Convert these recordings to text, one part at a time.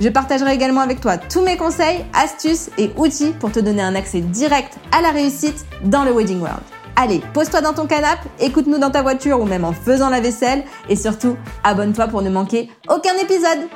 Je partagerai également avec toi tous mes conseils, astuces et outils pour te donner un accès direct à la réussite dans le Wedding World. Allez, pose-toi dans ton canapé, écoute-nous dans ta voiture ou même en faisant la vaisselle et surtout, abonne-toi pour ne manquer aucun épisode.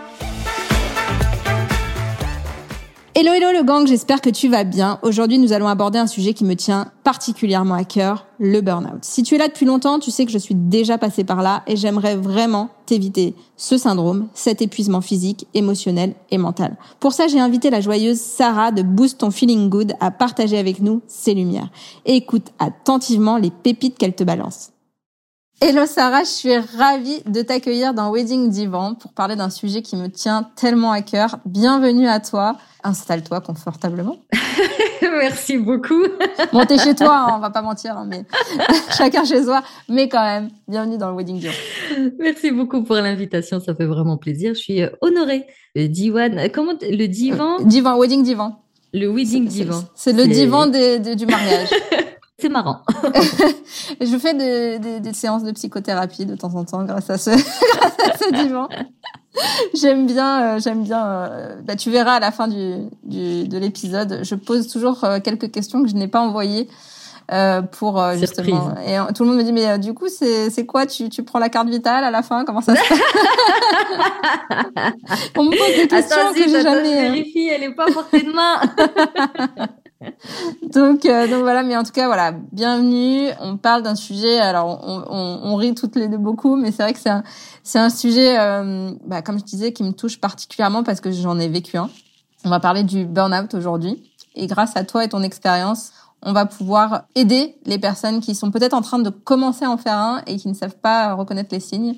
Hello hello le gang, j'espère que tu vas bien. Aujourd'hui, nous allons aborder un sujet qui me tient particulièrement à cœur, le burn-out. Si tu es là depuis longtemps, tu sais que je suis déjà passée par là et j'aimerais vraiment t'éviter ce syndrome, cet épuisement physique, émotionnel et mental. Pour ça, j'ai invité la joyeuse Sarah de Boost Ton Feeling Good à partager avec nous ses lumières. Et écoute attentivement les pépites qu'elle te balance. Hello Sarah, je suis ravie de t'accueillir dans Wedding Divan pour parler d'un sujet qui me tient tellement à cœur. Bienvenue à toi. Installe-toi confortablement. Merci beaucoup. bon, t'es chez toi, hein, on va pas mentir, hein, mais chacun chez soi. Mais quand même, bienvenue dans le Wedding Divan. Merci beaucoup pour l'invitation, ça fait vraiment plaisir. Je suis euh, honorée. Le divan, comment le divan? Divan, Wedding Divan. Le Wedding Divan. C'est le divan du mariage. C'est marrant. je fais des, des, séances de psychothérapie de temps en temps grâce à ce, grâce à ce divan. j'aime bien, euh, j'aime bien. Euh, bah, tu verras à la fin du, du de l'épisode, je pose toujours euh, quelques questions que je n'ai pas envoyées euh, pour justement. Et tout le monde me dit mais du coup c'est c'est quoi? Tu tu prends la carte vitale à la fin? Comment ça se passe? On me pose des questions que j'ai jamais. Vérifie, elle est pas portée de main. Donc, euh, donc voilà, mais en tout cas, voilà, bienvenue. On parle d'un sujet, alors on, on, on, rit toutes les deux beaucoup, mais c'est vrai que c'est un, c'est un sujet, euh, bah, comme je disais, qui me touche particulièrement parce que j'en ai vécu un. On va parler du burn-out aujourd'hui. Et grâce à toi et ton expérience, on va pouvoir aider les personnes qui sont peut-être en train de commencer à en faire un et qui ne savent pas reconnaître les signes.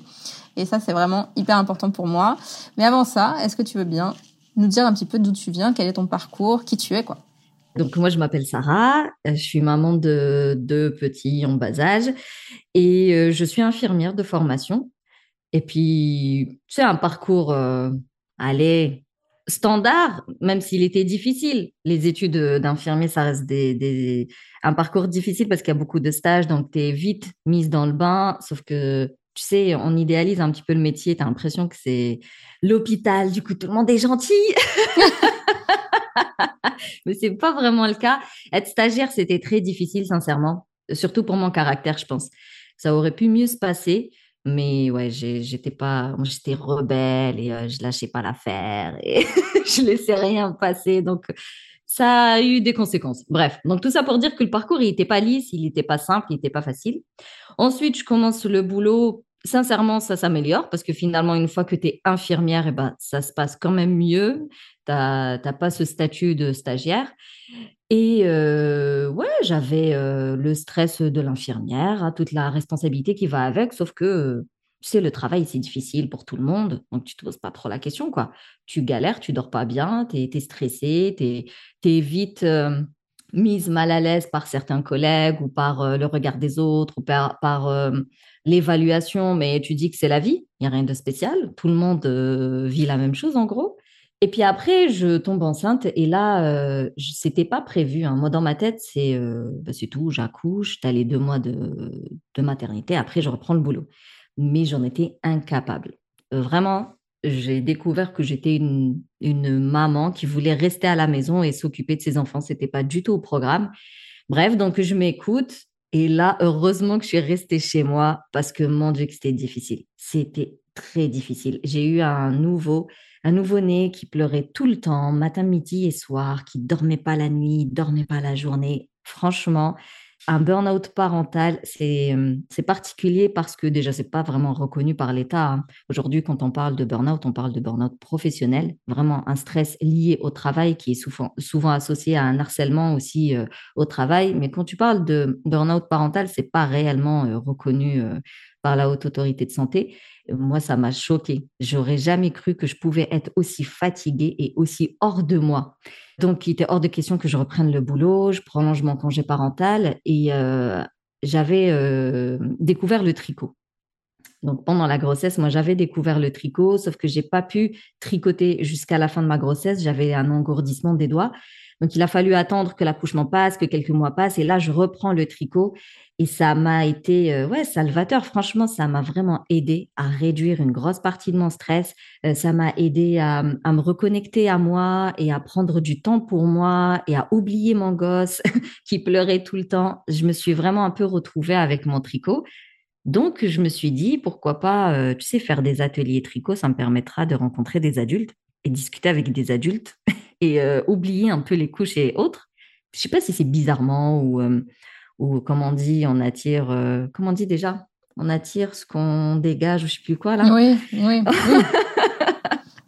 Et ça, c'est vraiment hyper important pour moi. Mais avant ça, est-ce que tu veux bien nous dire un petit peu d'où tu viens, quel est ton parcours, qui tu es, quoi? Donc moi, je m'appelle Sarah, euh, je suis maman de deux petits en bas âge et euh, je suis infirmière de formation. Et puis, c'est un parcours, euh, allez, standard, même s'il était difficile. Les études d'infirmier, ça reste des, un parcours difficile parce qu'il y a beaucoup de stages, donc tu es vite mise dans le bain, sauf que tu sais, on idéalise un petit peu le métier, tu as l'impression que c'est l'hôpital, du coup tout le monde est gentil. mais c'est pas vraiment le cas. Être stagiaire, c'était très difficile, sincèrement, surtout pour mon caractère, je pense. Ça aurait pu mieux se passer, mais ouais, j'étais pas, j'étais rebelle et euh, je lâchais pas l'affaire et je laissais rien passer, donc ça a eu des conséquences. Bref, donc tout ça pour dire que le parcours, il n'était pas lisse, il n'était pas simple, il n'était pas facile. Ensuite, je commence le boulot sincèrement, ça s'améliore parce que finalement, une fois que tu es infirmière, eh ben, ça se passe quand même mieux. Tu n'as pas ce statut de stagiaire. Et euh, ouais, j'avais euh, le stress de l'infirmière, hein, toute la responsabilité qui va avec, sauf que tu sais, le travail, c'est difficile pour tout le monde, donc tu te poses pas trop la question, quoi. Tu galères, tu dors pas bien, tu es, stressé, tu es, vite euh, mise mal à l'aise par certains collègues ou par le regard des autres ou par, par l'évaluation, mais tu dis que c'est la vie, il n'y a rien de spécial, tout le monde vit la même chose en gros. Et puis après, je tombe enceinte et là, euh, c'était pas prévu. Hein. Moi, dans ma tête, c'est euh, bah, c'est tout, j'accouche, tu as les deux mois de, de, maternité, après, je reprends le boulot. Mais j'en étais incapable. Euh, vraiment, j'ai découvert que j'étais une, une, maman qui voulait rester à la maison et s'occuper de ses enfants. C'était pas du tout au programme. Bref, donc je m'écoute. Et là, heureusement que je suis restée chez moi parce que mon Dieu, que c'était difficile. C'était très difficile. J'ai eu un nouveau un nouveau-né qui pleurait tout le temps, matin, midi et soir, qui dormait pas la nuit, dormait pas la journée. Franchement, un burn-out parental, c'est particulier parce que déjà, c'est pas vraiment reconnu par l'État. Hein. Aujourd'hui, quand on parle de burn-out, on parle de burn-out professionnel, vraiment un stress lié au travail qui est souvent, associé à un harcèlement aussi euh, au travail. Mais quand tu parles de burn-out parental, c'est pas réellement euh, reconnu euh, par la haute autorité de santé. Moi, ça m'a choqué. J'aurais jamais cru que je pouvais être aussi fatiguée et aussi hors de moi. Donc, il était hors de question que je reprenne le boulot, je prolonge mon congé parental et euh, j'avais euh, découvert le tricot. Donc, pendant la grossesse, moi, j'avais découvert le tricot, sauf que j'ai pas pu tricoter jusqu'à la fin de ma grossesse. J'avais un engourdissement des doigts. Donc, il a fallu attendre que l'accouchement passe, que quelques mois passent. Et là, je reprends le tricot. Et ça m'a été euh, ouais, salvateur. Franchement, ça m'a vraiment aidé à réduire une grosse partie de mon stress. Euh, ça m'a aidé à, à, me reconnecter à moi et à prendre du temps pour moi et à oublier mon gosse qui pleurait tout le temps. Je me suis vraiment un peu retrouvée avec mon tricot. Donc, je me suis dit, pourquoi pas, euh, tu sais, faire des ateliers tricot, ça me permettra de rencontrer des adultes et discuter avec des adultes et euh, oublier un peu les couches et autres. Je sais pas si c'est bizarrement ou, euh, ou comment on dit, on attire, euh, comment on dit déjà? On attire ce qu'on dégage ou je sais plus quoi là. Oui, oui. oui.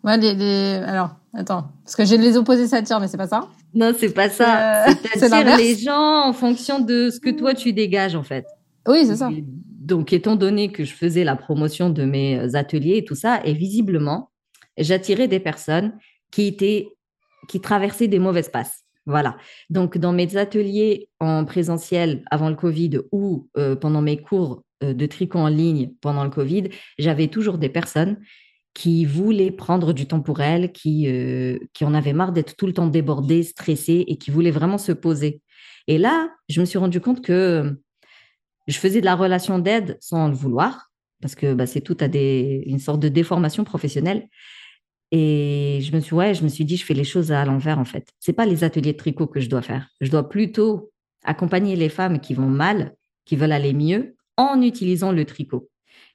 ouais, les, les... Alors, attends, parce que j'ai les opposés s'attirent, mais c'est pas ça? Non, c'est pas ça. Euh, c'est les gens en fonction de ce que toi tu dégages en fait. Oui, c'est ça. Donc, étant donné que je faisais la promotion de mes ateliers et tout ça, et visiblement, j'attirais des personnes qui étaient qui traversaient des mauvaises passes. Voilà. Donc, dans mes ateliers en présentiel avant le Covid ou euh, pendant mes cours euh, de tricot en ligne pendant le Covid, j'avais toujours des personnes qui voulaient prendre du temps pour elles, qui, euh, qui en avaient marre d'être tout le temps débordées, stressées et qui voulaient vraiment se poser. Et là, je me suis rendu compte que je faisais de la relation d'aide sans le vouloir, parce que bah, c'est tout à des, une sorte de déformation professionnelle. Et je me suis, ouais, je me suis dit, je fais les choses à l'envers en fait. C'est pas les ateliers de tricot que je dois faire. Je dois plutôt accompagner les femmes qui vont mal, qui veulent aller mieux, en utilisant le tricot.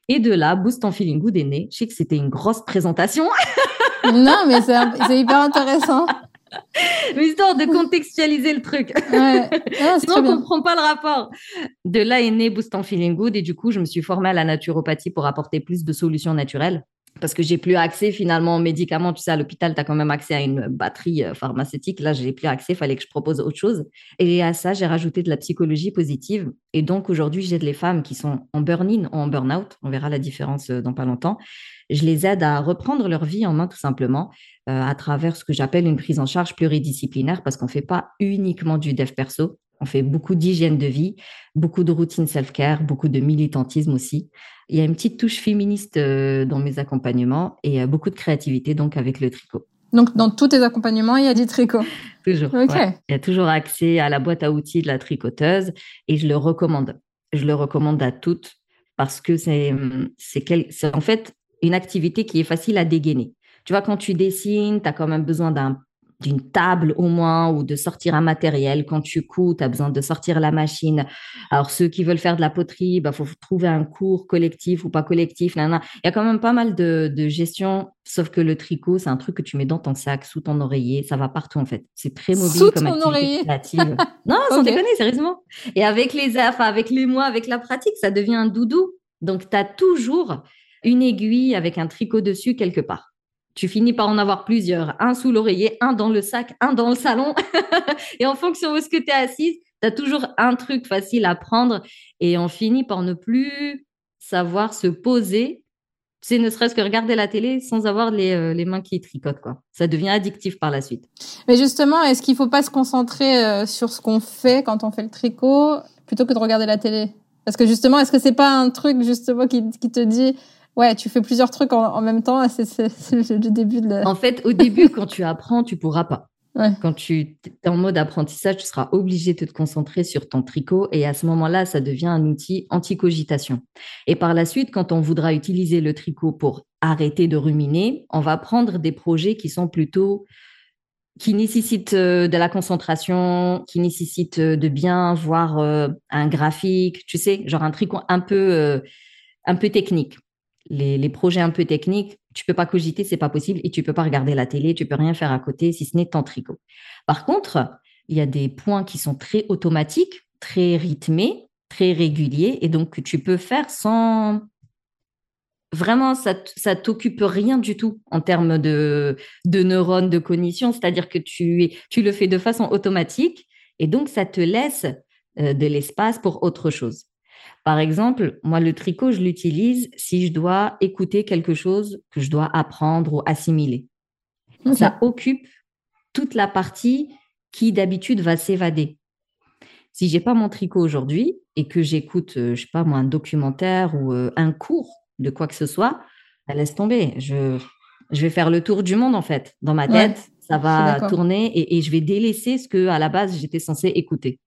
Et de là, Boost en Feeling Good est né. Je sais que c'était une grosse présentation. non, mais c'est hyper intéressant. Mais histoire de contextualiser le truc. Ouais. Ah, Sinon, on ne comprend pas le rapport. De là est né Boost en Feeling Good et du coup, je me suis formée à la naturopathie pour apporter plus de solutions naturelles parce que j'ai plus accès finalement aux médicaments. Tu sais, à l'hôpital, tu as quand même accès à une batterie euh, pharmaceutique. Là, j'ai plus accès, il fallait que je propose autre chose. Et à ça, j'ai rajouté de la psychologie positive. Et donc, aujourd'hui, j'aide les femmes qui sont en burn-in ou en burn-out. On verra la différence euh, dans pas longtemps. Je les aide à reprendre leur vie en main, tout simplement, euh, à travers ce que j'appelle une prise en charge pluridisciplinaire, parce qu'on fait pas uniquement du dev perso. On fait beaucoup d'hygiène de vie, beaucoup de routine self-care, beaucoup de militantisme aussi. Il y a une petite touche féministe euh, dans mes accompagnements et beaucoup de créativité donc avec le tricot. Donc dans tous tes accompagnements, il y a du tricot. toujours. Il y a toujours accès à la boîte à outils de la tricoteuse et je le recommande. Je le recommande à toutes parce que c'est c'est en fait une activité qui est facile à dégainer. Tu vois, quand tu dessines, tu as quand même besoin d'un d'une table au moins ou de sortir un matériel. Quand tu couds, tu as besoin de sortir la machine. Alors, ceux qui veulent faire de la poterie, il bah, faut trouver un cours collectif ou pas collectif. Il y a quand même pas mal de, de gestion, sauf que le tricot, c'est un truc que tu mets dans ton sac, sous ton oreiller. Ça va partout, en fait. C'est très mobile sous comme ton oreiller. créative. non, sans okay. déconner, sérieusement. Et avec les, enfin, avec les mois, avec la pratique, ça devient un doudou. Donc, tu as toujours une aiguille avec un tricot dessus quelque part tu finis par en avoir plusieurs, un sous l'oreiller, un dans le sac, un dans le salon. et en fonction de ce que tu es assise, tu as toujours un truc facile à prendre et on finit par ne plus savoir se poser. C'est ne serait-ce que regarder la télé sans avoir les, euh, les, mains qui tricotent. Quoi. Ça devient addictif par la suite. Mais justement, est-ce qu'il ne faut pas se concentrer euh, sur ce qu'on fait quand on fait le tricot plutôt que de regarder la télé? Parce que justement, est-ce que c'est pas un truc justement qui te dit Ouais, tu fais plusieurs trucs en, en même temps. C'est le début de. La... En fait, au début, quand tu apprends, tu pourras pas. Ouais. Quand tu es en mode apprentissage, tu seras obligé de te concentrer sur ton tricot et à ce moment-là, ça devient un outil anti-cogitation. Et par la suite, quand on voudra utiliser le tricot pour arrêter de ruminer, on va prendre des projets qui sont plutôt qui nécessitent euh, de la concentration, qui nécessitent euh, de bien voir euh, un graphique, tu sais, genre un tricot un peu un peu technique les, projets un peu techniques, tu peux pas cogiter, c'est pas possible, et tu peux pas regarder la télé, tu peux rien faire à côté si ce n'est ton tricot. Par contre, il y a des points qui sont très automatiques, très rythmés, très réguliers, et donc que tu peux faire sans vraiment, ça, ça t'occupe rien du tout en termes de, de neurones, de cognition, c'est-à-dire que tu, tu le fais de façon automatique, et donc ça te laisse euh, de l'espace pour autre chose. Par exemple, moi, le tricot, je l'utilise si je dois écouter quelque chose que je dois apprendre ou assimiler. Ça occupe toute la partie qui d'habitude va s'évader. Si j'ai pas mon tricot aujourd'hui et que j'écoute, euh, je sais pas moi, un documentaire ou euh, un cours de quoi que ce soit, bah, laisse tomber. Je, je vais faire le tour du monde en fait. Dans ma tête, ça va tourner et, et, je vais délaisser ce que à la base j'étais censé écouter.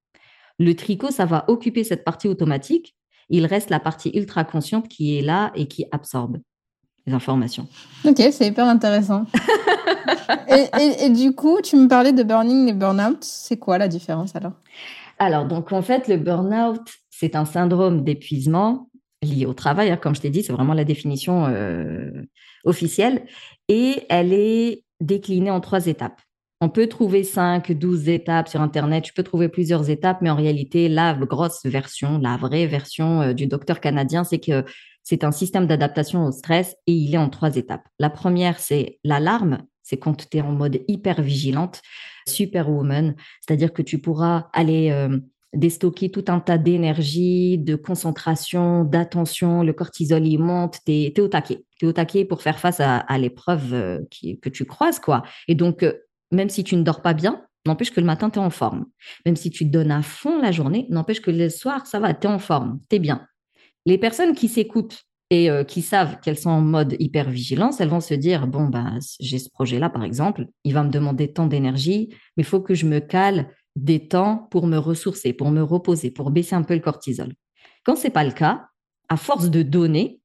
Le tricot, ça va occuper cette partie automatique. Il reste la partie ultra consciente qui est là et qui absorbe les informations. Ok, c'est hyper intéressant. et, et, du coup, tu me parlais de burning et burnout. C'est quoi la différence alors? Alors, donc en fait, le burnout, c'est un syndrome d'épuisement lié au travail. Hein. Comme je t'ai dit, c'est vraiment la définition euh, officielle. Et elle est déclinée en trois étapes. On peut trouver 5, 12 étapes sur Internet, tu peux trouver plusieurs étapes, mais en réalité, la grosse version, la vraie version euh, du docteur canadien, c'est que c'est un système d'adaptation au stress et il est en trois étapes. La première, c'est l'alarme, c'est quand tu es en mode hyper vigilante, superwoman, c'est-à-dire que tu pourras aller euh, déstocker tout un tas d'énergie, de concentration, d'attention, le cortisol il monte, tu es, au taquet. Tu es au taquet pour faire face à, l'épreuve euh, que tu croises. quoi. Et donc, même si tu ne dors pas bien, n'empêche que le matin, tu es en forme. Même si tu donnes à fond la journée, n'empêche que le soir, ça va, tu es en forme, tu es bien. Les personnes qui s'écoutent et euh, qui savent qu'elles sont en mode hyper-vigilance, elles vont se dire, bon, ben, j'ai ce projet-là, par exemple, il va me demander tant d'énergie, mais il faut que je me cale des temps pour me ressourcer, pour me reposer, pour baisser un peu le cortisol. Quand ce n'est pas le cas, à force de donner,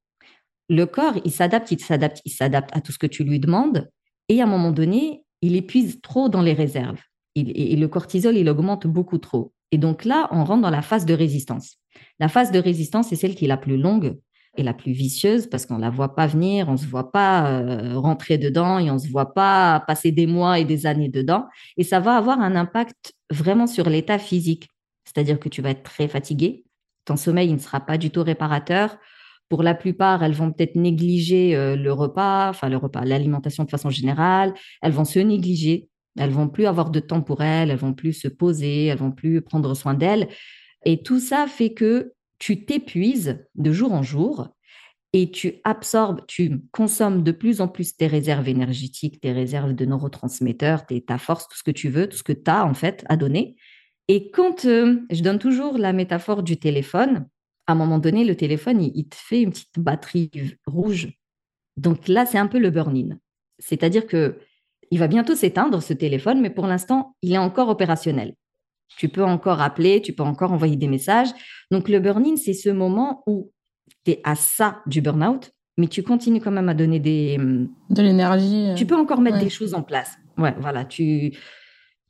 le corps, il s'adapte, il s'adapte, il s'adapte à tout ce que tu lui demandes. Et à un moment donné, il épuise trop dans les réserves. et le cortisol, il augmente beaucoup trop. Et donc là, on rentre dans la phase de résistance. La phase de résistance, c'est celle qui est la plus longue et la plus vicieuse parce qu'on ne la voit pas venir, on ne se voit pas euh, rentrer dedans et on ne se voit pas passer des mois et des années dedans. Et ça va avoir un impact vraiment sur l'état physique. C'est-à-dire que tu vas être très fatigué, ton sommeil ne sera pas du tout réparateur. Pour la plupart, elles vont peut-être négliger euh, le repas, enfin le repas, l'alimentation de façon générale. Elles vont se négliger. Elles vont plus avoir de temps pour elles. Elles vont plus se poser. Elles vont plus prendre soin d'elles. Et tout ça fait que tu t'épuises de jour en jour et tu absorbes, tu consommes de plus en plus tes réserves énergétiques, tes réserves de neurotransmetteurs, tes, ta force, tout ce que tu veux, tout ce que tu as en fait à donner. Et quand euh, je donne toujours la métaphore du téléphone, à un moment donné, le téléphone, il, te fait une petite batterie rouge. Donc là, c'est un peu le burn-in. C'est-à-dire que il va bientôt s'éteindre ce téléphone, mais pour l'instant, il est encore opérationnel. Tu peux encore appeler, tu peux encore envoyer des messages. Donc le burn-in, c'est ce moment où tu es à ça du burn-out, mais tu continues quand même à donner des... De l'énergie. Euh, tu peux encore mettre des choses en place. Ouais, voilà, tu,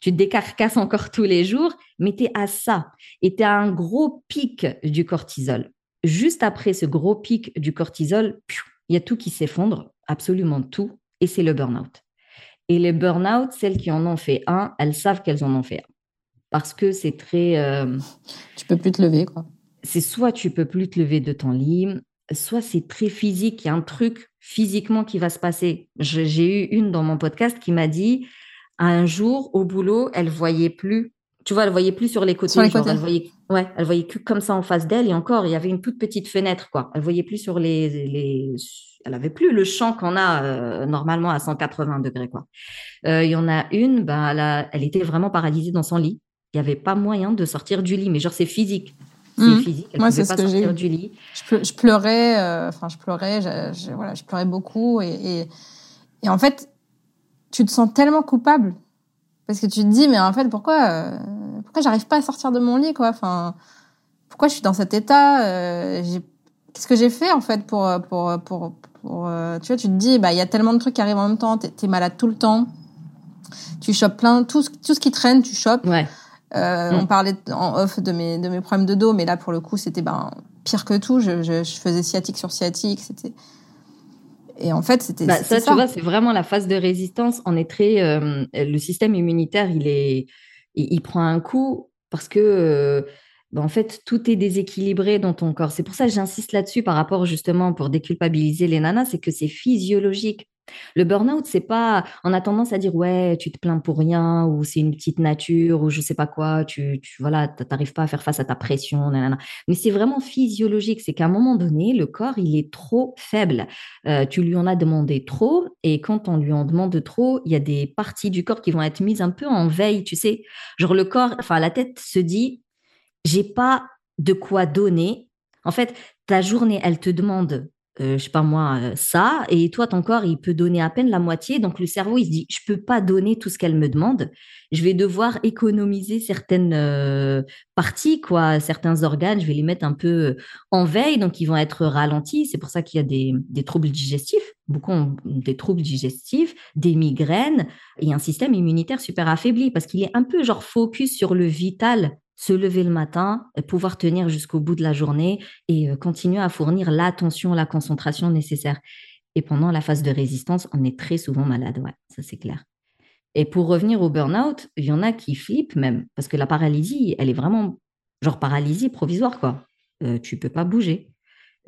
tu te décarcasses encore tous les jours, mais tu es à ça. Et tu as un gros pic du cortisol. Juste après ce gros pic du cortisol, il y a tout qui s'effondre, absolument tout, et c'est le burn-out. Et les burn-out, celles qui en ont fait un, elles savent qu'elles en ont fait un. Parce que c'est très... Euh, tu peux plus te lever, quoi. C'est soit tu peux plus te lever de ton lit, soit c'est très physique, il y a un truc physiquement qui va se passer. J'ai eu une dans mon podcast qui m'a dit, un jour au boulot, elle voyait plus. Tu vois, elle voyait plus sur les côtés. elle voyait, ouais, elle voyait que comme ça en face d'elle. Et encore, il y avait une toute petite fenêtre, quoi. Elle voyait plus sur les, les elle avait plus le champ qu'on a euh, normalement à 180 degrés, quoi. Euh, il y en a une, bah, elle, elle était vraiment paralysée dans son lit. Il n'y avait pas moyen de sortir du lit, mais genre c'est physique. C'est mmh. physique. Elle ne pouvait pas sortir du lit. Je, pleurais, euh, enfin je pleurais, je, voilà, je pleurais beaucoup et, et, et en fait, tu te sens tellement coupable parce que tu te dis mais en fait pourquoi euh, pourquoi j'arrive pas à sortir de mon lit quoi? Enfin pourquoi je suis dans cet état euh, qu'est-ce que j'ai fait en fait pour pour pour, pour euh, tu vois tu te dis bah il y a tellement de trucs qui arrivent en même temps t'es es malade tout le temps tu chopes plein tout tout ce qui traîne tu chopes ouais. Euh, mm. On parlait en off de mes de mes problèmes de dos, mais là pour le coup c'était ben pire que tout. Je, je, je faisais sciatique sur sciatique, c'était et en fait, c'était bah, ça, Tu vois, c'est vraiment la phase de résistance. On est très, euh, le système immunitaire, il est, il, prend un coup parce que, euh, bah, en fait, tout est déséquilibré dans ton corps. C'est pour ça que j'insiste là-dessus par rapport justement pour déculpabiliser les nanas, c'est que c'est physiologique. Le burn-out, c'est pas. On a tendance à dire ouais, tu te plains pour rien ou c'est une petite nature ou je sais pas quoi. Tu, tu voilà, t'arrives pas à faire face à ta pression. Mais c'est vraiment physiologique. C'est qu'à un moment donné, le corps il est trop faible. Euh, tu lui en as demandé trop et quand on lui en demande trop, il y a des parties du corps qui vont être mises un peu en veille. Tu sais, genre le corps, enfin la tête se dit j'ai pas de quoi donner. En fait, ta journée, elle te demande euh, je sais pas moi, euh, ça, et toi, ton corps, il peut donner à peine la moitié. Donc, le cerveau, il se dit, je peux pas donner tout ce qu'elle me demande. Je vais devoir économiser certaines euh, parties, quoi, certains organes. Je vais les mettre un peu en veille, donc ils vont être ralentis. C'est pour ça qu'il y a des, des troubles digestifs. Beaucoup ont des troubles digestifs, des migraines et un système immunitaire super affaibli parce qu'il est un peu genre focus sur le vital se lever le matin, pouvoir tenir jusqu'au bout de la journée et euh, continuer à fournir l'attention, la concentration nécessaire. Et pendant la phase de résistance, on est très souvent malade, ça c'est clair. Et pour revenir au burn-out, il y en a qui flippent même, parce que la paralysie, elle est vraiment genre paralysie provisoire, quoi. Euh, tu peux pas bouger.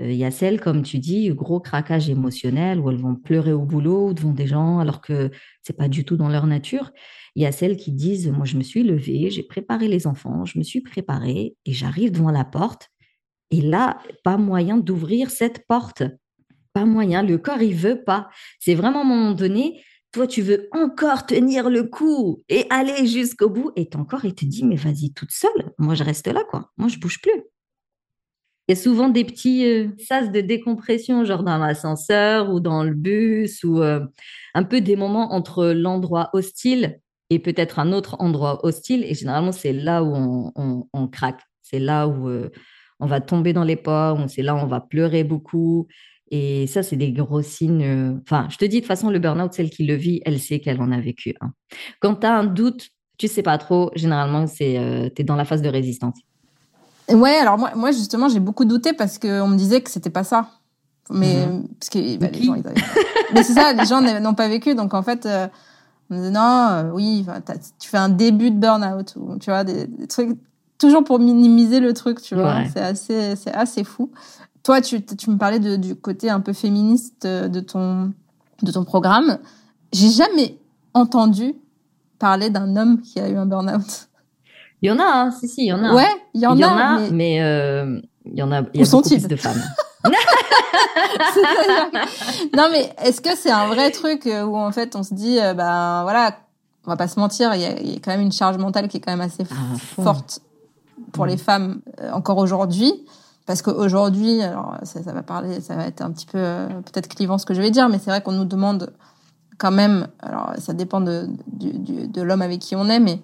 Euh, il y a celles, comme tu dis, gros craquage émotionnel, où elles vont pleurer au boulot devant des gens, alors que c'est pas du tout dans leur nature. Il y a celles qui disent, moi, je me suis levée, j'ai préparé les enfants, je me suis préparée et j'arrive devant la porte. Et là, pas moyen d'ouvrir cette porte. Pas moyen. Le corps, il veut pas. C'est vraiment à un moment donné, toi, tu veux encore tenir le coup et aller jusqu'au bout. Et ton corps, il te dit, mais vas-y toute seule. Moi, je reste là, quoi. Moi, je bouge plus. Il y a souvent des petits euh, sas de décompression, genre dans l'ascenseur ou dans le bus, ou euh, un peu des moments entre l'endroit hostile et peut-être un autre endroit hostile. Et généralement, c'est là où on, craque. C'est là où euh, on va tomber dans les pommes, c'est là où on va pleurer beaucoup. Et ça, c'est des gros signes. Euh, enfin, je te dis, de toute façon, le burn-out, celle qui le vit, elle sait qu'elle en a vécu. Quand tu as un doute, tu sais pas trop, généralement, c'est tu es dans la phase de résistance. Ouais, alors moi, moi justement, j'ai beaucoup douté parce qu'on me disait que c'était pas ça. Mais mhm. parce que bah, les gens, ils mais c'est ça, les gens n'ont pas vécu, donc en fait, non, euh, oui, tu fais un début de burn-out, ou, tu vois, des, trucs, toujours pour minimiser le truc, tu vois. C'est assez, c'est assez fou. Toi, tu, tu me parlais de, du côté un peu féministe de ton, de ton programme. J'ai jamais entendu parler d'un homme qui a eu un burn-out. Il y en a, hein, si, si, il y en a. Ouais, il y en, a, mais, euh, il y en a, il y a beaucoup plus de femmes. non, mais est-ce que c'est un vrai truc euh, où en fait on se dit, euh, ben voilà, on va pas se mentir, il y, a, quand même une charge mentale qui est quand même assez forte pour les femmes euh, encore aujourd'hui. Parce qu'aujourd'hui, alors ça, va parler, ça va être un petit peu peut-être clivant ce que je vais dire, mais c'est vrai qu'on nous demande quand même, alors ça dépend de, de l'homme avec qui on est, mais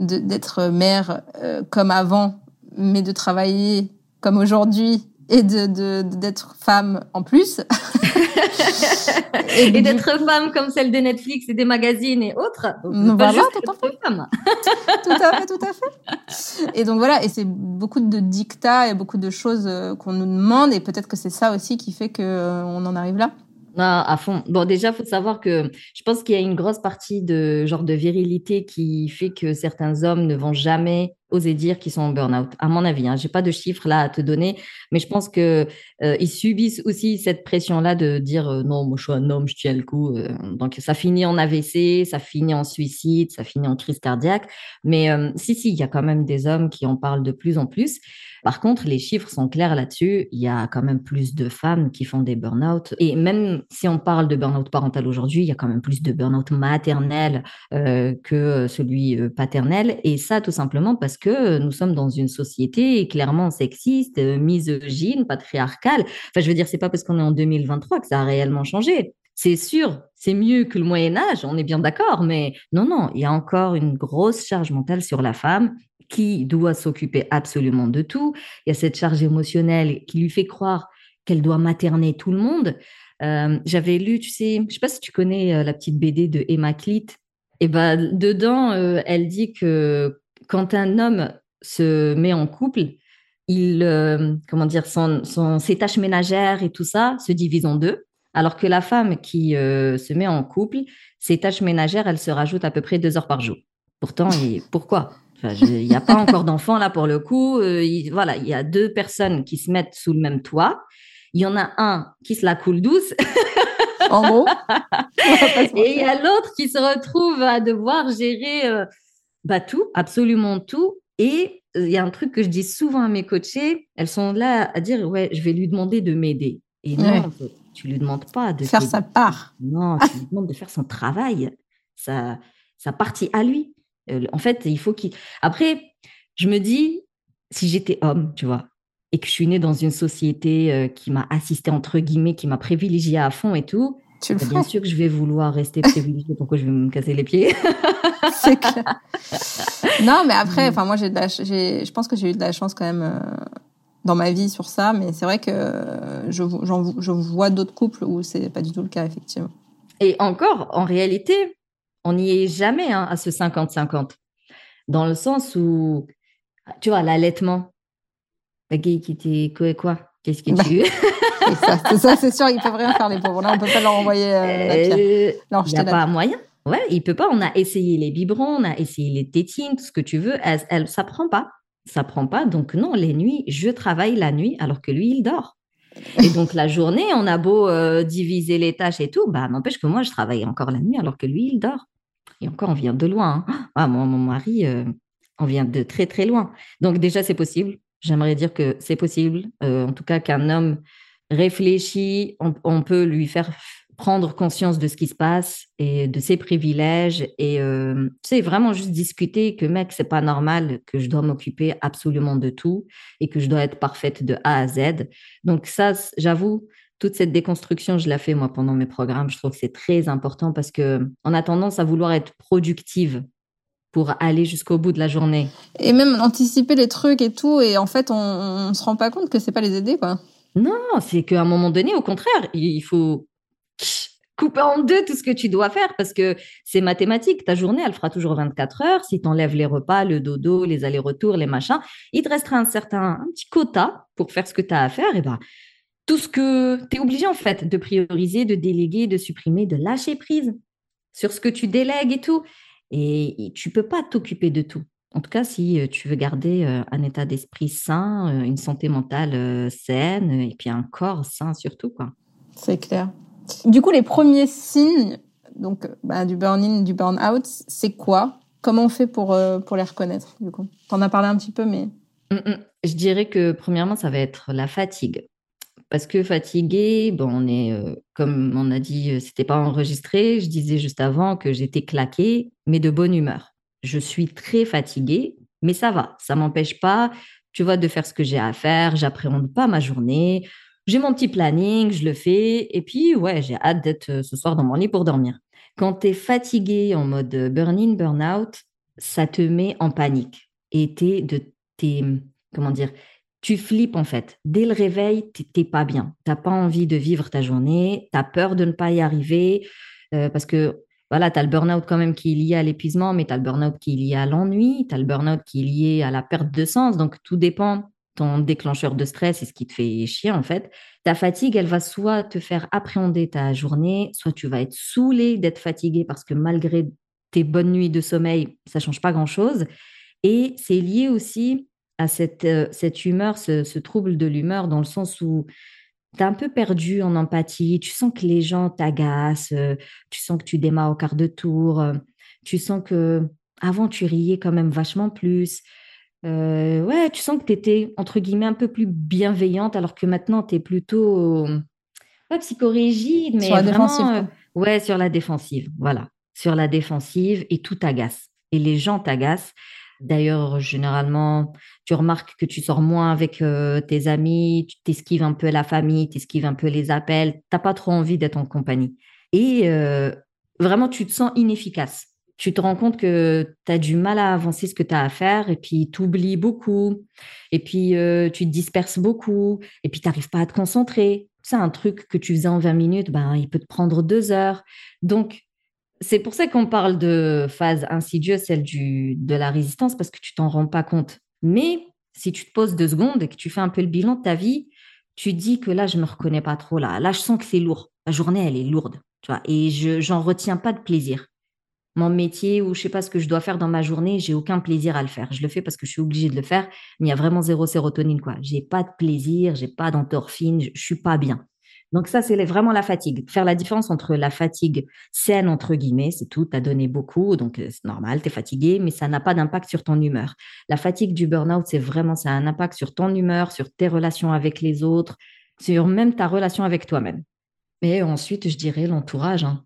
d'être mère comme avant, mais de travailler comme aujourd'hui et de d'être femme en plus. et, d'être femme comme celle de Netflix et des magazines et autres. Donc, voilà, tout à fait. Femme. tout à fait, tout à fait. Et donc voilà, et c'est beaucoup de dictats et beaucoup de choses euh, qu'on nous demande et peut-être que c'est ça aussi qui fait que euh, on en arrive là. Ah, à fond. Bon, déjà, faut savoir que je pense qu'il y a une grosse partie de genre de virilité qui fait que certains hommes ne vont jamais oser dire qu'ils sont en burn-out. À mon avis, hein, j'ai pas de chiffres là à te donner, mais je pense que euh, ils subissent aussi cette pression-là de dire euh, non, moi je suis un homme, je tiens le coup. Euh. donc ça finit en AVC, ça finit en suicide, ça finit en crise cardiaque. Mais si, si, il y a quand même des hommes qui en parlent de plus en plus. Par contre, les chiffres sont clairs là-dessus. Il y a quand même plus de femmes qui font des burn-out. Et même si on parle de burn-out parental aujourd'hui, il y a quand même plus de burn-out maternel que celui paternel. Et ça, tout simplement parce que nous sommes dans une société clairement sexiste, misogyne, patriarcale. Enfin, je veux dire, c'est pas parce qu'on est en 2023 que ça a réellement changé. C'est sûr, c'est mieux que le Moyen Âge, on est bien d'accord, mais non, non, il y a encore une grosse charge mentale sur la femme qui doit s'occuper absolument de tout. Il y a cette charge émotionnelle qui lui fait croire qu'elle doit materner tout le monde. Euh, j'avais lu, tu sais, je sais pas si tu connais euh, la petite BD de Emma Clit. Et ben dedans, euh, elle dit que quand un homme se met en couple, il, comment dire, ses tâches ménagères et tout ça se divisent en deux. Alors que la femme qui se met en couple, ses tâches ménagères, elles se rajoutent à peu près deux heures par jour. Pourtant, pourquoi? Il n'y a pas encore d'enfants là pour le coup. Euh, voilà, il y a deux personnes qui se mettent sous le même toit. Il y en a un qui se la coule douce en gros. Et il y a l'autre qui se retrouve à devoir gérer euh, bah, tout, absolument tout. Et euh, il y a un truc que je dis souvent à mes coachés, elles sont là à dire, ouais, je vais lui demander de m'aider. Et non, tu lui demandes pas de faire sa part. Non, tu lui demandes de faire son travail, sa, sa partie à lui. Euh, en fait, il faut qu'il. Après, je me dis, si j'étais homme, tu vois, et que je suis née dans une société euh, qui m'a assisté entre guillemets, qui m'a privilégié à fond et tout, tu bah, bien sûr que je vais vouloir rester privilégiée. Pourquoi je vais me casser les pieds? C'est clair. Non, mais après, enfin moi j'ai, je pense que j'ai eu de la chance quand même euh, dans ma vie sur ça, mais c'est vrai que je, je vois d'autres couples où c'est pas du tout le cas effectivement. Et encore, en réalité, on n'y est jamais hein, à ce 50-50, dans le sens où, tu vois, l'allaitement, la gay qui était quoi quoi Qu'est-ce que bah, tu C'est ça, c'est sûr, ils peuvent rien faire les pauvres. Là, on peut pas leur envoyer euh, la pierre. Euh, non, il n'y a pas moyen. Ouais, il peut pas. On a essayé les biberons, on a essayé les tétines, tout ce que tu veux. Elle, elle, ça prend pas. Ça prend pas. Donc non, les nuits, je travaille la nuit alors que lui, il dort. Et donc la journée, on a beau euh, diviser les tâches et tout, bah n'empêche que moi, je travaille encore la nuit alors que lui, il dort. Et encore, on vient de loin. Hein. Ah, moi, mon mari, on vient de très très loin. Donc déjà, c'est possible. J'aimerais dire que c'est possible, euh, en tout cas qu'un homme réfléchit, on, peut lui faire prendre conscience de ce qui se passe et de ses privilèges et euh, c'est vraiment juste discuter que mec c'est pas normal que je dois m'occuper absolument de tout et que je dois être parfaite de A à Z donc ça j'avoue toute cette déconstruction je la fais moi pendant mes programmes je trouve que c'est très important parce que on a tendance à vouloir être productive pour aller jusqu'au bout de la journée. Et même anticiper les trucs et tout, et en fait, on, ne se rend pas compte que c'est pas les aider, quoi. Non, c'est qu'à un moment donné, au contraire, il faut couper en deux tout ce que tu dois faire parce que c'est mathématique. Ta journée, elle fera toujours 24 heures. Si tu enlèves les repas, le dodo, les allers-retours, les machins, il te restera un certain petit quota pour faire ce que tu as à faire. Et ben, tout ce que tu es obligé en fait de prioriser, de déléguer, de supprimer, de lâcher prise sur ce que tu délègues et tout. Et, tu peux pas t'occuper de tout. En tout cas, si euh, tu veux garder euh, un état d'esprit sain, euh, une santé mentale saine et puis un corps sain surtout, quoi. C'est clair. Du coup, les premiers signes donc bah, du burn-in, du burn-out, c'est quoi? Comment on fait pour pour les reconnaître Du coup, t'en as parlé un petit peu, mais mmh, mmh. je dirais que premièrement, ça va être la fatigue parce que fatigué, bon, on est, euh, comme on a dit, euh, c'était pas enregistré. Je disais juste avant que j'étais claquée, mais de bonne humeur. Je suis très fatiguée, mais ça va. Ça m'empêche pas, tu vois, de faire ce que j'ai à faire. J'appréhende pas ma journée. J'ai mon petit planning, je le fais. Et puis, ouais, j'ai hâte d'être euh, ce soir dans mon lit pour dormir. Quand tu es fatigué en mode burn-in, burn-out, ça te met en panique. Et t'es de, tes, comment dire, tu flippes en fait. Dès le réveil, t'es pas bien. T'as pas envie de vivre ta journée. Tu as peur de ne pas y arriver euh, parce que voilà, tu as le burn-out quand même qui est lié à l'épuisement, mais tu as le burn-out qui est lié à l'ennui, tu as le burn-out qui est lié à la perte de sens. Donc, tout dépend. Ton déclencheur de stress, c'est ce qui te fait chier en fait. Ta fatigue, elle va soit te faire appréhender ta journée, soit tu vas être saoulé d'être fatigué parce que malgré tes bonnes nuits de sommeil, ça change pas grand-chose. Et c'est lié aussi à cette, euh, cette humeur, ce, trouble de l'humeur, dans le sens où tu es un peu perdu en empathie, tu sens que les gens t'agacent, euh, tu sens que tu démarres au quart de tour, euh, tu sens que avant tu riais quand même vachement plus. Ouais, tu sens que tu étais, entre guillemets, un peu plus bienveillante, alors que maintenant tu es plutôt, pas psychorigide, mais sur la défensive. ouais, sur la défensive, voilà. Sur la défensive et tout t'agace. Et les gens t'agacent. D'ailleurs, généralement, tu remarques que tu sors moins avec euh, tes amis, tu t'esquives un peu la famille, tu esquives un peu les appels, tu n'as pas trop envie d'être en compagnie. Et euh, vraiment, tu te sens inefficace. Tu te rends compte que tu as du mal à avancer ce que tu as à faire et puis tu oublies beaucoup et puis euh, tu te disperses beaucoup et puis tu n'arrives pas à te concentrer. C'est un truc que tu faisais en 20 minutes, ben, il peut te prendre deux heures. Donc, c'est pour ça qu'on parle de phase insidieuse, celle du, de la résistance, parce que tu t'en rends pas compte. Mais si tu te poses deux secondes et que tu fais un peu le bilan de ta vie, tu dis que là, je me reconnais pas trop là. Là, je sens que c'est lourd. La journée, elle est lourde, tu vois, et je j'en retiens pas de plaisir. Mon métier ou je sais pas ce que je dois faire dans ma journée, j'ai aucun plaisir à le faire. Je le fais parce que je suis obligée de le faire, mais il y a vraiment zéro sérotonine quoi. J'ai pas de plaisir, j'ai pas d'endorphine, je, je suis pas bien. Donc ça, c'est vraiment la fatigue. Faire la différence entre la fatigue saine, entre guillemets, c'est tout, tu as donné beaucoup, donc euh, c'est normal, tu es fatigué, mais ça n'a pas d'impact sur ton humeur. La fatigue du burn-out, c'est vraiment, ça a un impact sur ton humeur, sur tes relations avec les autres, sur même ta relation avec toi-même. Et ensuite, je dirais l'entourage. Hein.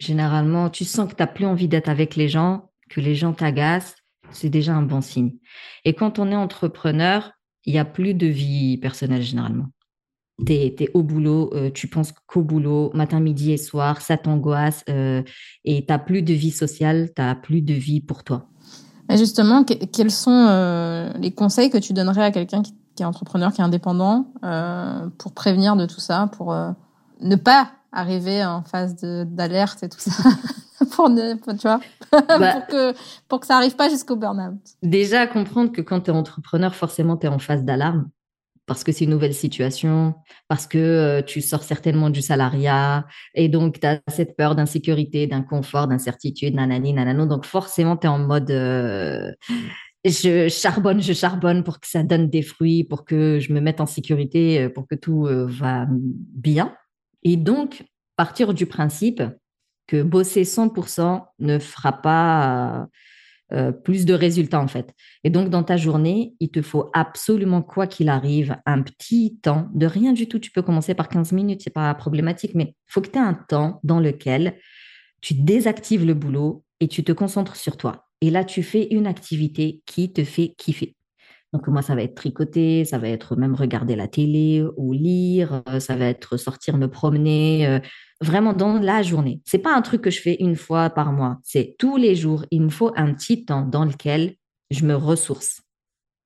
Généralement, tu sens que tu n'as plus envie d'être avec les gens, que les gens t'agacent, c'est déjà un bon signe. Et quand on est entrepreneur, il n'y a plus de vie personnelle généralement. Tu es, au boulot, euh, tu penses qu'au boulot, matin, midi et soir, ça t'angoisse euh, et tu n'as plus de vie sociale, tu n'as plus de vie pour toi. justement, quels sont euh, les conseils que tu donnerais à quelqu'un qui, qui, est entrepreneur, qui est indépendant, pour prévenir de tout ça, pour ne pas arriver en phase d'alerte et tout ça pour ne, tu vois, bah. Pour que pour que ça arrive pas jusqu'au burn-out. Déjà comprendre que quand tu es entrepreneur, forcément tu es en phase d'alarme. Parce que c'est une nouvelle situation, parce que euh, tu sors certainement du salariat. Et donc tu as cette peur d'insécurité, d'inconfort, d'incertitude, nanani nanano. Donc forcément tu es en mode euh, je charbonne, je charbonne pour que ça donne des fruits, pour que je me mette en sécurité, pour que tout euh, va bien. Et donc, partir du principe que bosser 100% ne fera pas euh, plus de résultats en fait. Et donc, dans ta journée, il te faut absolument, quoi qu'il arrive, un petit temps de rien du tout. Tu peux commencer par 15 minutes, c'est pas problématique, mais il faut que tu aies un temps dans lequel tu désactives le boulot et tu te concentres sur toi. Et là, tu fais une activité qui te fait kiffer. Donc moi, ça va être tricoter, ça va être même regarder la télé ou lire, euh, ça va être sortir me promener, euh, vraiment dans la journée. C'est pas un truc que je fais une fois par mois, c'est tous les jours. Il me faut un petit temps dans lequel je me ressource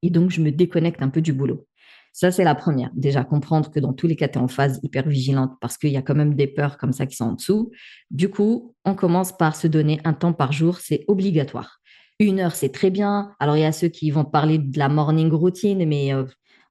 et donc je me déconnecte un peu du boulot. Ça, c'est la première. Déjà, comprendre que dans tous les cas, tu es en phase hyper vigilante parce qu'il y a quand même des peurs comme ça qui sont en dessous. Du coup, on commence par se donner un temps par jour, c'est obligatoire. Une heure, c'est très bien. Alors, il y a ceux qui vont parler de la morning routine, mais euh,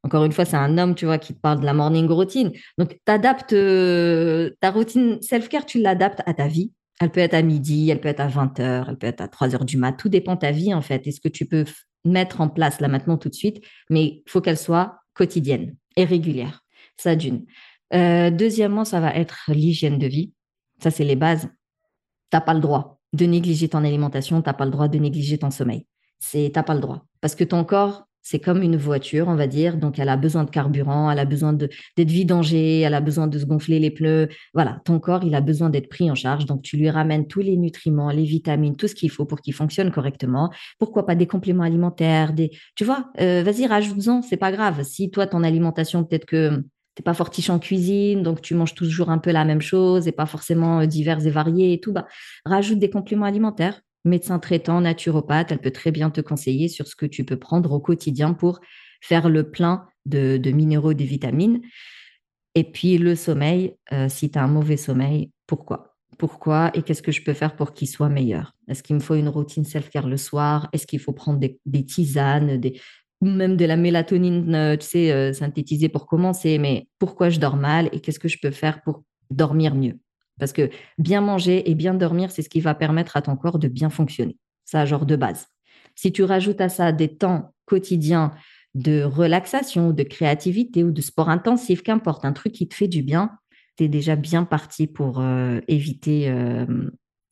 encore une fois, c'est un homme, tu vois, qui parle de la morning routine. Donc, tu adaptes euh, ta routine self-care, tu l'adaptes à ta vie. Elle peut être à midi, elle peut être à 20 heures, elle peut être à 3 heures du mat. Tout dépend de ta vie, en fait. Est-ce que tu peux mettre en place là maintenant tout de suite, mais il faut qu'elle soit quotidienne et régulière. Ça d'une. Euh, deuxièmement, ça va être l'hygiène de vie. Ça, c'est les bases. Tu n'as pas le droit de négliger ton alimentation, tu n'as pas le droit de négliger ton sommeil. C'est, t'as pas le droit. Parce que ton corps, c'est comme une voiture, on va dire. Donc, elle a besoin de carburant, elle a besoin d'être vidangée, elle a besoin de se gonfler les pneus. Voilà, ton corps, il a besoin d'être pris en charge. Donc, tu lui ramènes tous les nutriments, les vitamines, tout ce qu'il faut pour qu'il fonctionne correctement. Pourquoi pas des compléments alimentaires, des, tu vois, euh, vas-y, rajoute-en, c'est pas grave. Si toi, ton alimentation, peut-être que t'es pas fortiche en cuisine, donc tu manges toujours un peu la même chose et pas forcément euh, divers et variés et tout, bah, rajoute des compléments alimentaires. Médecin traitant, naturopathe, elle peut très bien te conseiller sur ce que tu peux prendre au quotidien pour faire le plein de, minéraux, des vitamines. Et puis le sommeil, euh, si tu as un mauvais sommeil, pourquoi? Pourquoi et qu'est-ce que je peux faire pour qu'il soit meilleur? Est-ce qu'il me faut une routine self-care le soir? Est-ce qu'il faut prendre des, tisanes, même de la mélatonine, euh, tu sais, euh, synthétisée pour commencer, mais pourquoi je dors mal et qu'est-ce que je peux faire pour dormir mieux? Parce que bien manger et bien dormir, c'est ce qui va permettre à ton corps de bien fonctionner. Ça, genre de base. Si tu rajoutes à ça des temps quotidiens de relaxation, de créativité ou de sport intensif, qu'importe, un truc qui te fait du bien, tu es déjà bien parti pour euh, éviter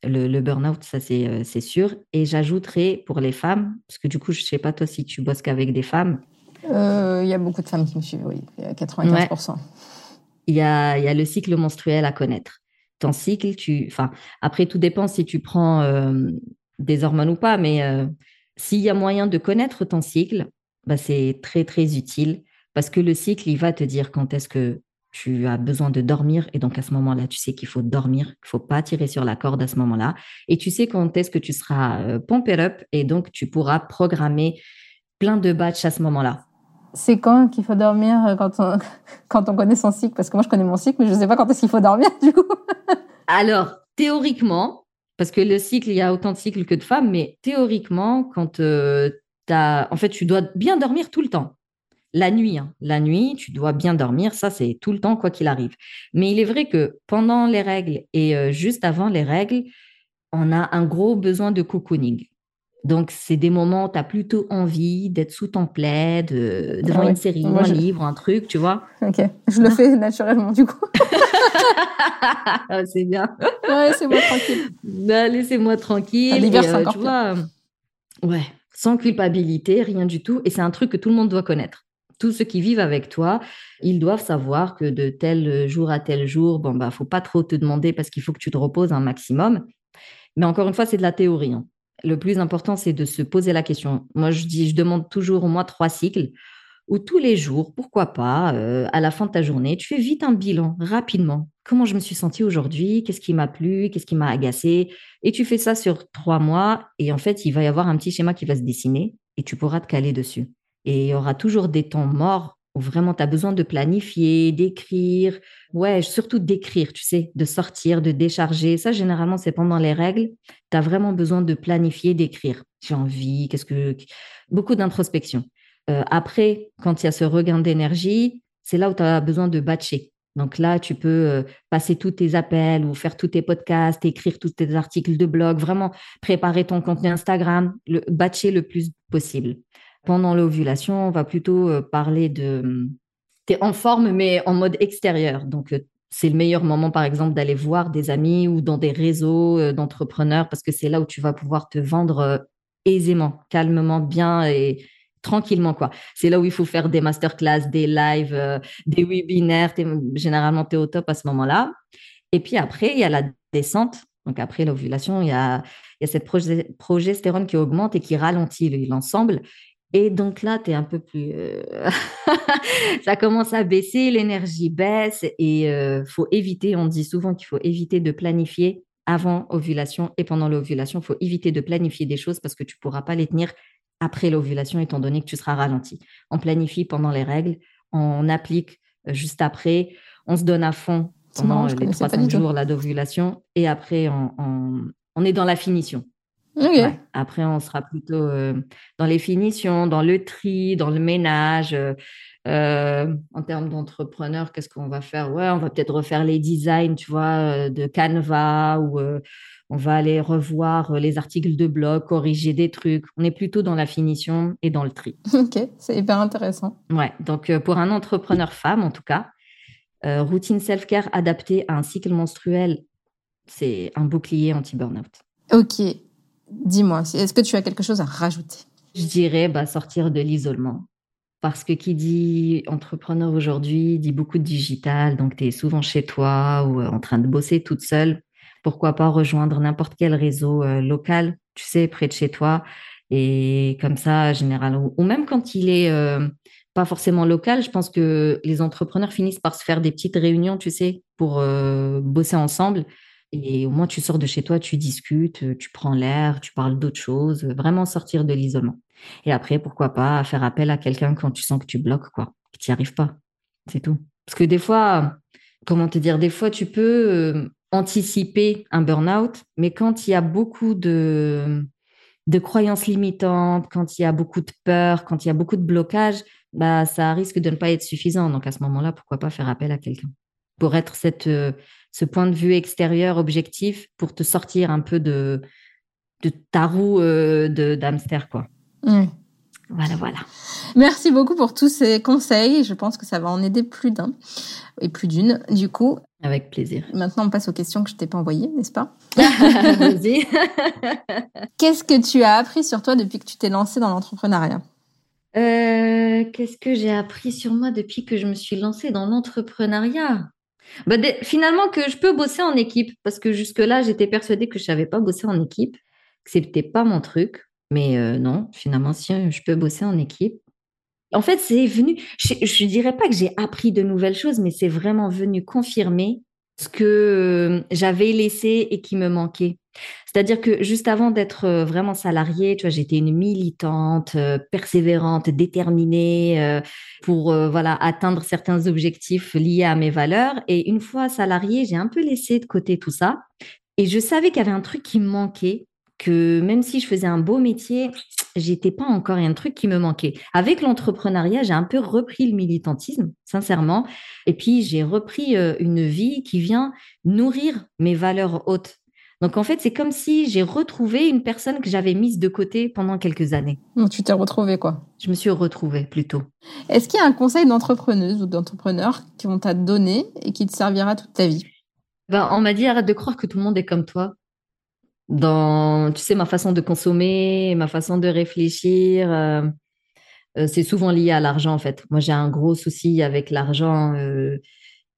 le, burn-out, ça euh, c'est sûr. Et j'ajouterai pour les femmes, parce que du coup, je ne sais pas toi si tu bosses qu'avec des femmes. Euh, il y a beaucoup de femmes qui me suivent, oui, 95%. Il y, a, y a le cycle menstruel à connaître. Ton cycle, tu, enfin, après tout dépend si tu prends euh, des hormones ou pas, mais s'il y a moyen de connaître ton cycle, bah, c'est très très utile parce que le cycle, il va te dire quand est-ce que tu as besoin de dormir et donc à ce moment-là, tu sais qu'il faut dormir, qu'il faut pas tirer sur la corde à ce moment-là et tu sais quand est-ce que tu seras euh, pumped up et donc tu pourras programmer plein de batchs à ce moment-là. C'est quand qu'il faut dormir euh, quand on, quand on connaît son cycle? Parce que moi, je connais mon cycle, mais je ne sais pas quand est-ce qu'il faut dormir, du coup. Alors, théoriquement, parce que le cycle, il y a autant de cycles que de femmes, mais théoriquement, quand euh, tu as... En fait, tu dois bien dormir tout le temps. La nuit, hein. la nuit, tu dois bien dormir, ça c'est tout le temps quoi qu'il arrive. Mais il est vrai que pendant les règles et euh, juste avant les règles, on a un gros besoin de cocooning. Donc, c'est des moments où tu as plutôt envie d'être sous ton plaid, de, devant une série, un livre, un truc, tu vois. Ok, je le ah. fais naturellement du coup. Ah, c'est bien. Ouais, c'est moi tranquille. Bah, Laissez-moi tranquille. Ah, l'hiver, c'est euh, encore tu vois, euh, ouais, sans culpabilité, rien du tout. Et c'est un truc que tout le monde doit connaître. Tous ceux qui vivent avec toi, ils doivent savoir que de tel jour à tel jour, bon, bah, faut pas trop te demander parce qu'il faut que tu te reposes un maximum. Mais encore une fois, c'est de la théorie. hein. Le plus important, c'est de se poser la question. Moi, je dis, je demande toujours au moins trois cycles où tous les jours, pourquoi pas, euh, à la fin de ta journée, tu fais vite un bilan rapidement. Comment je me suis sentie aujourd'hui? Qu'est-ce qui m'a plu? Qu'est-ce qui m'a agacé? Et tu fais ça sur trois mois et en fait, il va y avoir un petit schéma qui va se dessiner et tu pourras te caler dessus. Et il y aura toujours des temps morts où vraiment tu as besoin de planifier, d'écrire. Ouais, surtout d'écrire, tu sais, de sortir, de décharger. Ça, généralement, c'est pendant les règles. Tu as vraiment besoin de planifier, d'écrire. J'ai envie, qu'est-ce que. Beaucoup d'introspection. Euh, après, quand il y a ce regain d'énergie, c'est là où tu as besoin de batcher. Donc là, tu peux euh, passer tous tes appels ou faire tous tes podcasts, écrire tous tes articles de blog, vraiment préparer ton contenu Instagram, le batcher le plus possible. Pendant l'ovulation, on va plutôt euh, parler de... Tu es en forme, mais en mode extérieur. Donc, euh, c'est le meilleur moment, par exemple, d'aller voir des amis ou dans des réseaux euh, d'entrepreneurs parce que c'est là où tu vas pouvoir te vendre aisément, calmement, bien et tranquillement, quoi. C'est là où il faut faire des masterclass, des lives, des webinaires. Généralement, tu es au top à ce moment-là. Et puis après, il y a la descente. Donc après l'ovulation, il y a, il y a cette progestérone qui augmente et qui ralentit le- l'ensemble. Et donc là, tu es un peu plus... euh, ça commence à baisser, l'énergie baisse et euh, faut éviter, on dit souvent qu'il faut éviter de planifier avant ovulation et pendant l'ovulation. Il faut éviter de planifier des choses parce que tu ne pourras pas les tenir après l'ovulation étant donné que tu seras ralenti. On planifie pendant les règles, on applique euh, juste après, on se donne à fond marrant, pendant les connaissais pas 3-5 du tout. jours d'ovulation et après, on, on- on est dans la finition. Ouais. Après, on sera plutôt euh, dans les finitions, dans le tri, dans le ménage. euh, euh, en termes d'entrepreneur, qu'est-ce qu'on va faire? Ouais, on va peut-être refaire les designs, tu vois, de Canva ou euh, on va aller revoir les articles de blog, corriger des trucs. On est plutôt dans la finition et dans le tri. Ok, c'est hyper intéressant. Ouais, donc pour un entrepreneur femme, en tout cas, routine self-care adaptée à un cycle menstruel, c'est un bouclier anti-burnout. Ok, dis-moi, est-ce que tu as quelque chose à rajouter? Je dirais bah, sortir de l'isolement. Parce que qui dit entrepreneur aujourd'hui dit beaucoup de digital, donc tu es souvent chez toi ou euh, en train de bosser toute seule. Pourquoi pas rejoindre n'importe quel réseau euh, local, tu sais, près de chez toi. Et comme ça, généralement, ou même quand il est euh, pas forcément local, je pense que les entrepreneurs finissent par se faire des petites réunions, tu sais, pour bosser ensemble. Et au moins, tu sors de chez toi, tu discutes, euh, tu prends l'air, tu parles d'autres choses, euh, vraiment sortir de l'isolement. Et après, pourquoi pas faire appel à quelqu'un quand tu sens que tu bloques, quoi, que tu n'y arrives pas. C'est tout. Parce que des fois, comment te dire, des fois, tu peux euh, anticiper un burn-out, mais quand il y a beaucoup de, de croyances limitantes, quand il y a beaucoup de peur, quand il y a beaucoup de blocage, bah, ça risque de ne pas être suffisant. Donc à ce moment-là, pourquoi pas faire appel à quelqu'un pour être cette, euh, ce point de vue extérieur objectif pour te sortir un peu de, de ta roue euh, de d'hamster, quoi. Mm. Voilà, voilà. Merci beaucoup pour tous ces conseils. Je pense que ça va en aider plus d'un et plus d'une. Du coup, Avec plaisir. maintenant on passe aux questions que je t'ai pas envoyées, n'est-ce pas? Vas-y. Qu'est-ce que tu as appris sur toi depuis que tu t'es lancée dans l'entrepreneuriat? Euh, Qu'est-ce que j'ai appris sur moi depuis que je me suis lancée dans l'entrepreneuriat? Bah, Finalement, que je peux bosser en équipe, parce que jusque-là, j'étais persuadée que je savais pas bosser en équipe, que c'était pas mon truc. Mais euh, non, finalement, si je peux bosser en équipe. En fait, c'est venu, je, je dirais pas que j'ai appris de nouvelles choses, mais c'est vraiment venu confirmer ce que euh, j'avais laissé et qui me manquait. C'est-à-dire que juste avant d'être euh, vraiment salariée, tu vois, j'étais une militante, euh, persévérante, déterminée euh, pour voilà atteindre certains objectifs liés à mes valeurs. Et une fois salariée, j'ai un peu laissé de côté tout ça. Et je savais qu'il y avait un truc qui me manquait, que même si je faisais un beau métier, j'étais pas encore, un truc qui me manquait. Avec l'entrepreneuriat, j'ai un peu repris le militantisme, sincèrement. Et puis, j'ai repris une vie qui vient nourrir mes valeurs hautes. Donc en fait, c'est comme si j'ai retrouvé une personne que j'avais mise de côté pendant quelques années. Tu t'es retrouvée quoi Je me suis retrouvée plutôt. Est-ce qu'il y a un conseil d'entrepreneuse ou d'entrepreneur qu'on t'a donné et qui te servira toute ta vie? Ben, On m'a dit arrête de croire que tout le monde est comme toi. Dans, tu sais, ma façon de consommer, ma façon de réfléchir, euh, euh, c'est souvent lié à l'argent en fait. Moi, j'ai un gros souci avec l'argent. Euh,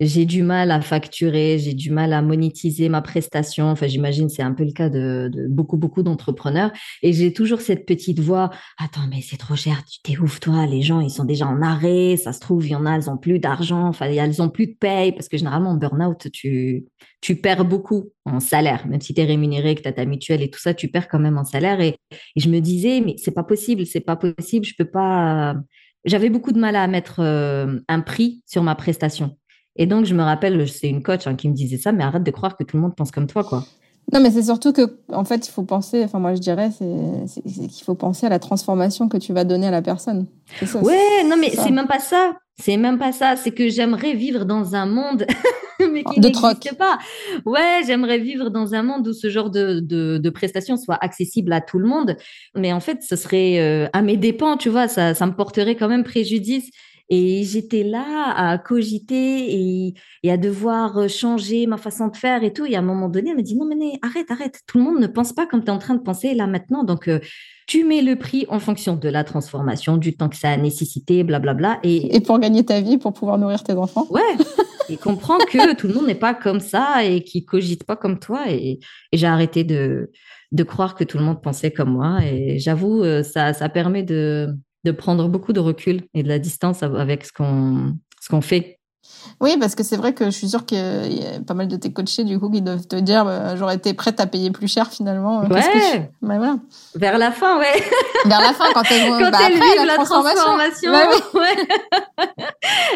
j'ai du mal à facturer, j'ai du mal à monétiser ma prestation. Enfin, j'imagine c'est un peu le cas de, beaucoup, beaucoup d'entrepreneurs. Et j'ai toujours cette petite voix. Attends, mais c'est trop cher. Tu t'es ouf, toi. Les gens, ils sont déjà en arrêt. Ça se trouve, il y en a, elles ont plus d'argent. Enfin, elles ont plus de paye parce que généralement, en burn-out, tu, tu perds beaucoup en salaire. Même si tu es rémunéré, que tu as ta mutuelle et tout ça, tu perds quand même en salaire. Et, et je me disais, mais c'est pas possible, c'est pas possible. Je peux pas. J'avais beaucoup de mal à mettre euh, un prix sur ma prestation. Et donc, je me rappelle, c'est une coach hein, qui me disait ça, mais arrête de croire que tout le monde pense comme toi, quoi. Non, mais c'est surtout que, en fait, il faut penser, enfin, moi, je dirais, c'est qu'il faut penser à la transformation que tu vas donner à la personne. Ça, ouais, non, mais c'est même pas ça. C'est même pas ça. C'est que j'aimerais vivre dans un monde, mais qui n'existe pas. Ouais, j'aimerais vivre dans un monde où ce genre de, de, de, prestations soit accessible à tout le monde. Mais en fait, ce serait euh, à mes dépens, tu vois, ça, ça me porterait quand même préjudice. Et j'étais là à cogiter et, à devoir euh, changer ma façon de faire et tout. Et à un moment donné, elle me dit non, mais arrête, arrête. Tout le monde ne pense pas comme tu es en train de penser là maintenant. Donc, euh, tu mets le prix en fonction de la transformation, du temps que ça a nécessité, blablabla. Et, et pour gagner ta vie, pour pouvoir nourrir tes enfants. Ouais. et comprends que tout le monde n'est pas comme ça et qui cogite pas comme toi. Et, j'ai arrêté de, de croire que tout le monde pensait comme moi. Et j'avoue, euh, ça, ça permet de de prendre beaucoup de recul et de la distance avec ce qu'on ce qu'on fait. Oui, parce que c'est vrai que je suis sûre qu'il y a pas mal de tes coachés du coup qui doivent te dire bah, j'aurais été prête à payer plus cher finalement. Ouais. Que bah, voilà. Vers la fin, ouais. Vers la fin, quand elles, quand bah, après, la, transformation. Bah ouais.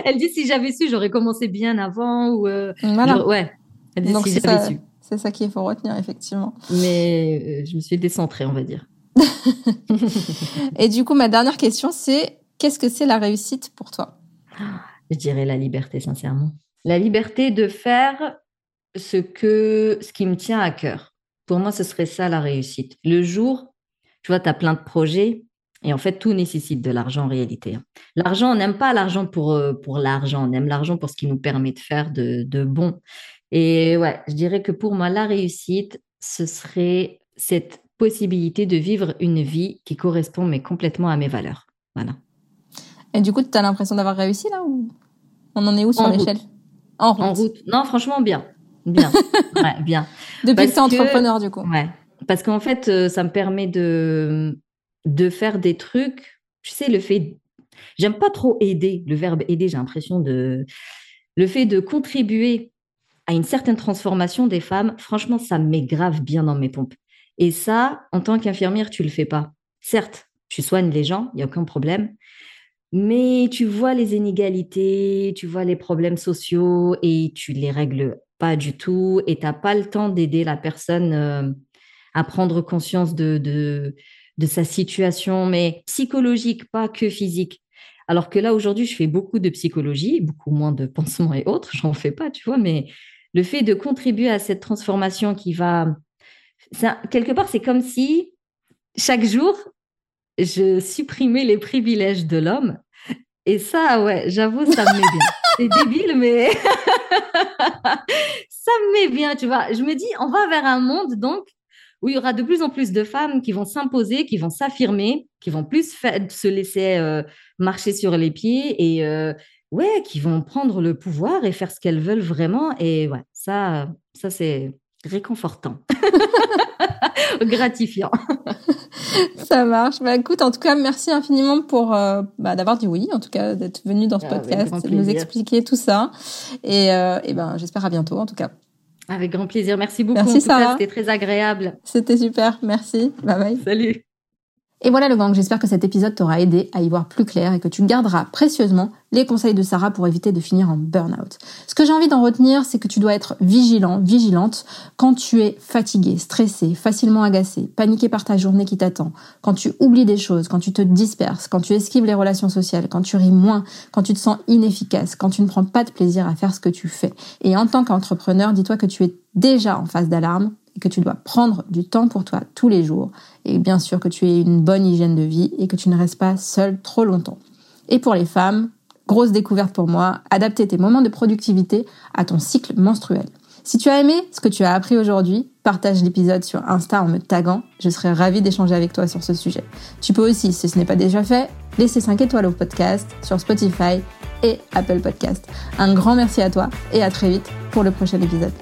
elle dit si j'avais su, j'aurais commencé bien avant ou. Euh, voilà. Ouais. Elle dit si j'avais su. C'est ça qu'il faut retenir effectivement. Mais euh, je me suis décentrée, on va dire. et du coup, ma dernière question, c'est qu'est-ce que c'est la réussite pour toi? Je dirais la liberté, sincèrement. La liberté de faire ce, que, ce qui me tient à cœur. Pour moi, ce serait ça la réussite. Le jour, tu vois, tu as plein de projets et en fait, tout nécessite de l'argent en réalité. Hein. L'argent, on n'aime pas l'argent pour, euh, pour l'argent, on aime l'argent pour ce qui nous permet de faire de, de bon. Et ouais, je dirais que pour moi, la réussite, ce serait cette possibilité de vivre une vie qui correspond mais complètement à mes valeurs. Voilà. Et du coup, tu as l'impression d'avoir réussi là ou on en est où sur l'échelle en, en route. Non, franchement, bien. Bien. ouais, bien. Depuis que tu es entrepreneur, du coup. Ouais. Parce qu'en fait, euh, ça me permet de, de faire des trucs. Tu sais, le fait. J'aime pas trop aider. Le verbe aider, j'ai l'impression de. Le fait de contribuer à une certaine transformation des femmes, franchement, ça me met grave bien dans mes pompes. Et ça, en tant qu'infirmière, tu le fais pas. Certes, tu soignes les gens, il n'y a aucun problème, mais tu vois les inégalités, tu vois les problèmes sociaux et tu les règles pas du tout et tu n'as pas le temps d'aider la personne euh, à prendre conscience de, de, de sa situation, mais psychologique, pas que physique. Alors que là, aujourd'hui, je fais beaucoup de psychologie, beaucoup moins de pansements et autres, j'en fais pas, tu vois, mais le fait de contribuer à cette transformation qui va quelque part, c'est comme si chaque jour, je supprimais les privilèges de l'homme. Et ça, ouais, j'avoue, ça me met bien. C'est débile, mais ça me met bien, tu vois. Je me dis, on va vers un monde, donc, où il y aura de plus en plus de femmes qui vont s'imposer, qui vont s'affirmer, qui vont plus se laisser euh, marcher sur les pieds et, euh, ouais, qui vont prendre le pouvoir et faire ce qu'elles veulent vraiment. Et ouais, ça, ça c'est réconfortant. gratifiant. Ça marche. Bah, écoute, en tout cas, merci infiniment pour euh, bah, d'avoir dit oui, en tout cas, d'être venu dans ce ah, podcast, de nous expliquer tout ça. Et, euh, et ben, j'espère à bientôt, en tout cas. Avec grand plaisir. Merci beaucoup. Merci, Sarah. C'était très agréable. C'était super. Merci. Bye bye. Salut. Et voilà le gang, j'espère que cet épisode t'aura aidé à y voir plus clair et que tu garderas précieusement les conseils de Sarah pour éviter de finir en burn-out. Ce que j'ai envie d'en retenir, c'est que tu dois être vigilant, vigilante quand tu es fatigué, stressé, facilement agacé, paniqué par ta journée qui t'attend, quand tu oublies des choses, quand tu te disperses, quand tu esquives les relations sociales, quand tu ris moins, quand tu te sens inefficace, quand tu ne prends pas de plaisir à faire ce que tu fais. Et en tant qu'entrepreneur, dis-toi que tu es déjà en phase d'alarme que tu dois prendre du temps pour toi tous les jours et bien sûr que tu aies une bonne hygiène de vie et que tu ne restes pas seule trop longtemps. Et pour les femmes, grosse découverte pour moi, adapter tes moments de productivité à ton cycle menstruel. Si tu as aimé ce que tu as appris aujourd'hui, partage l'épisode sur Insta en me taguant. Je serai ravie d'échanger avec toi sur ce sujet. Tu peux aussi, si ce n'est pas déjà fait, laisser 5 étoiles au podcast sur Spotify et Apple Podcast. Un grand merci à toi et à très vite pour le prochain épisode.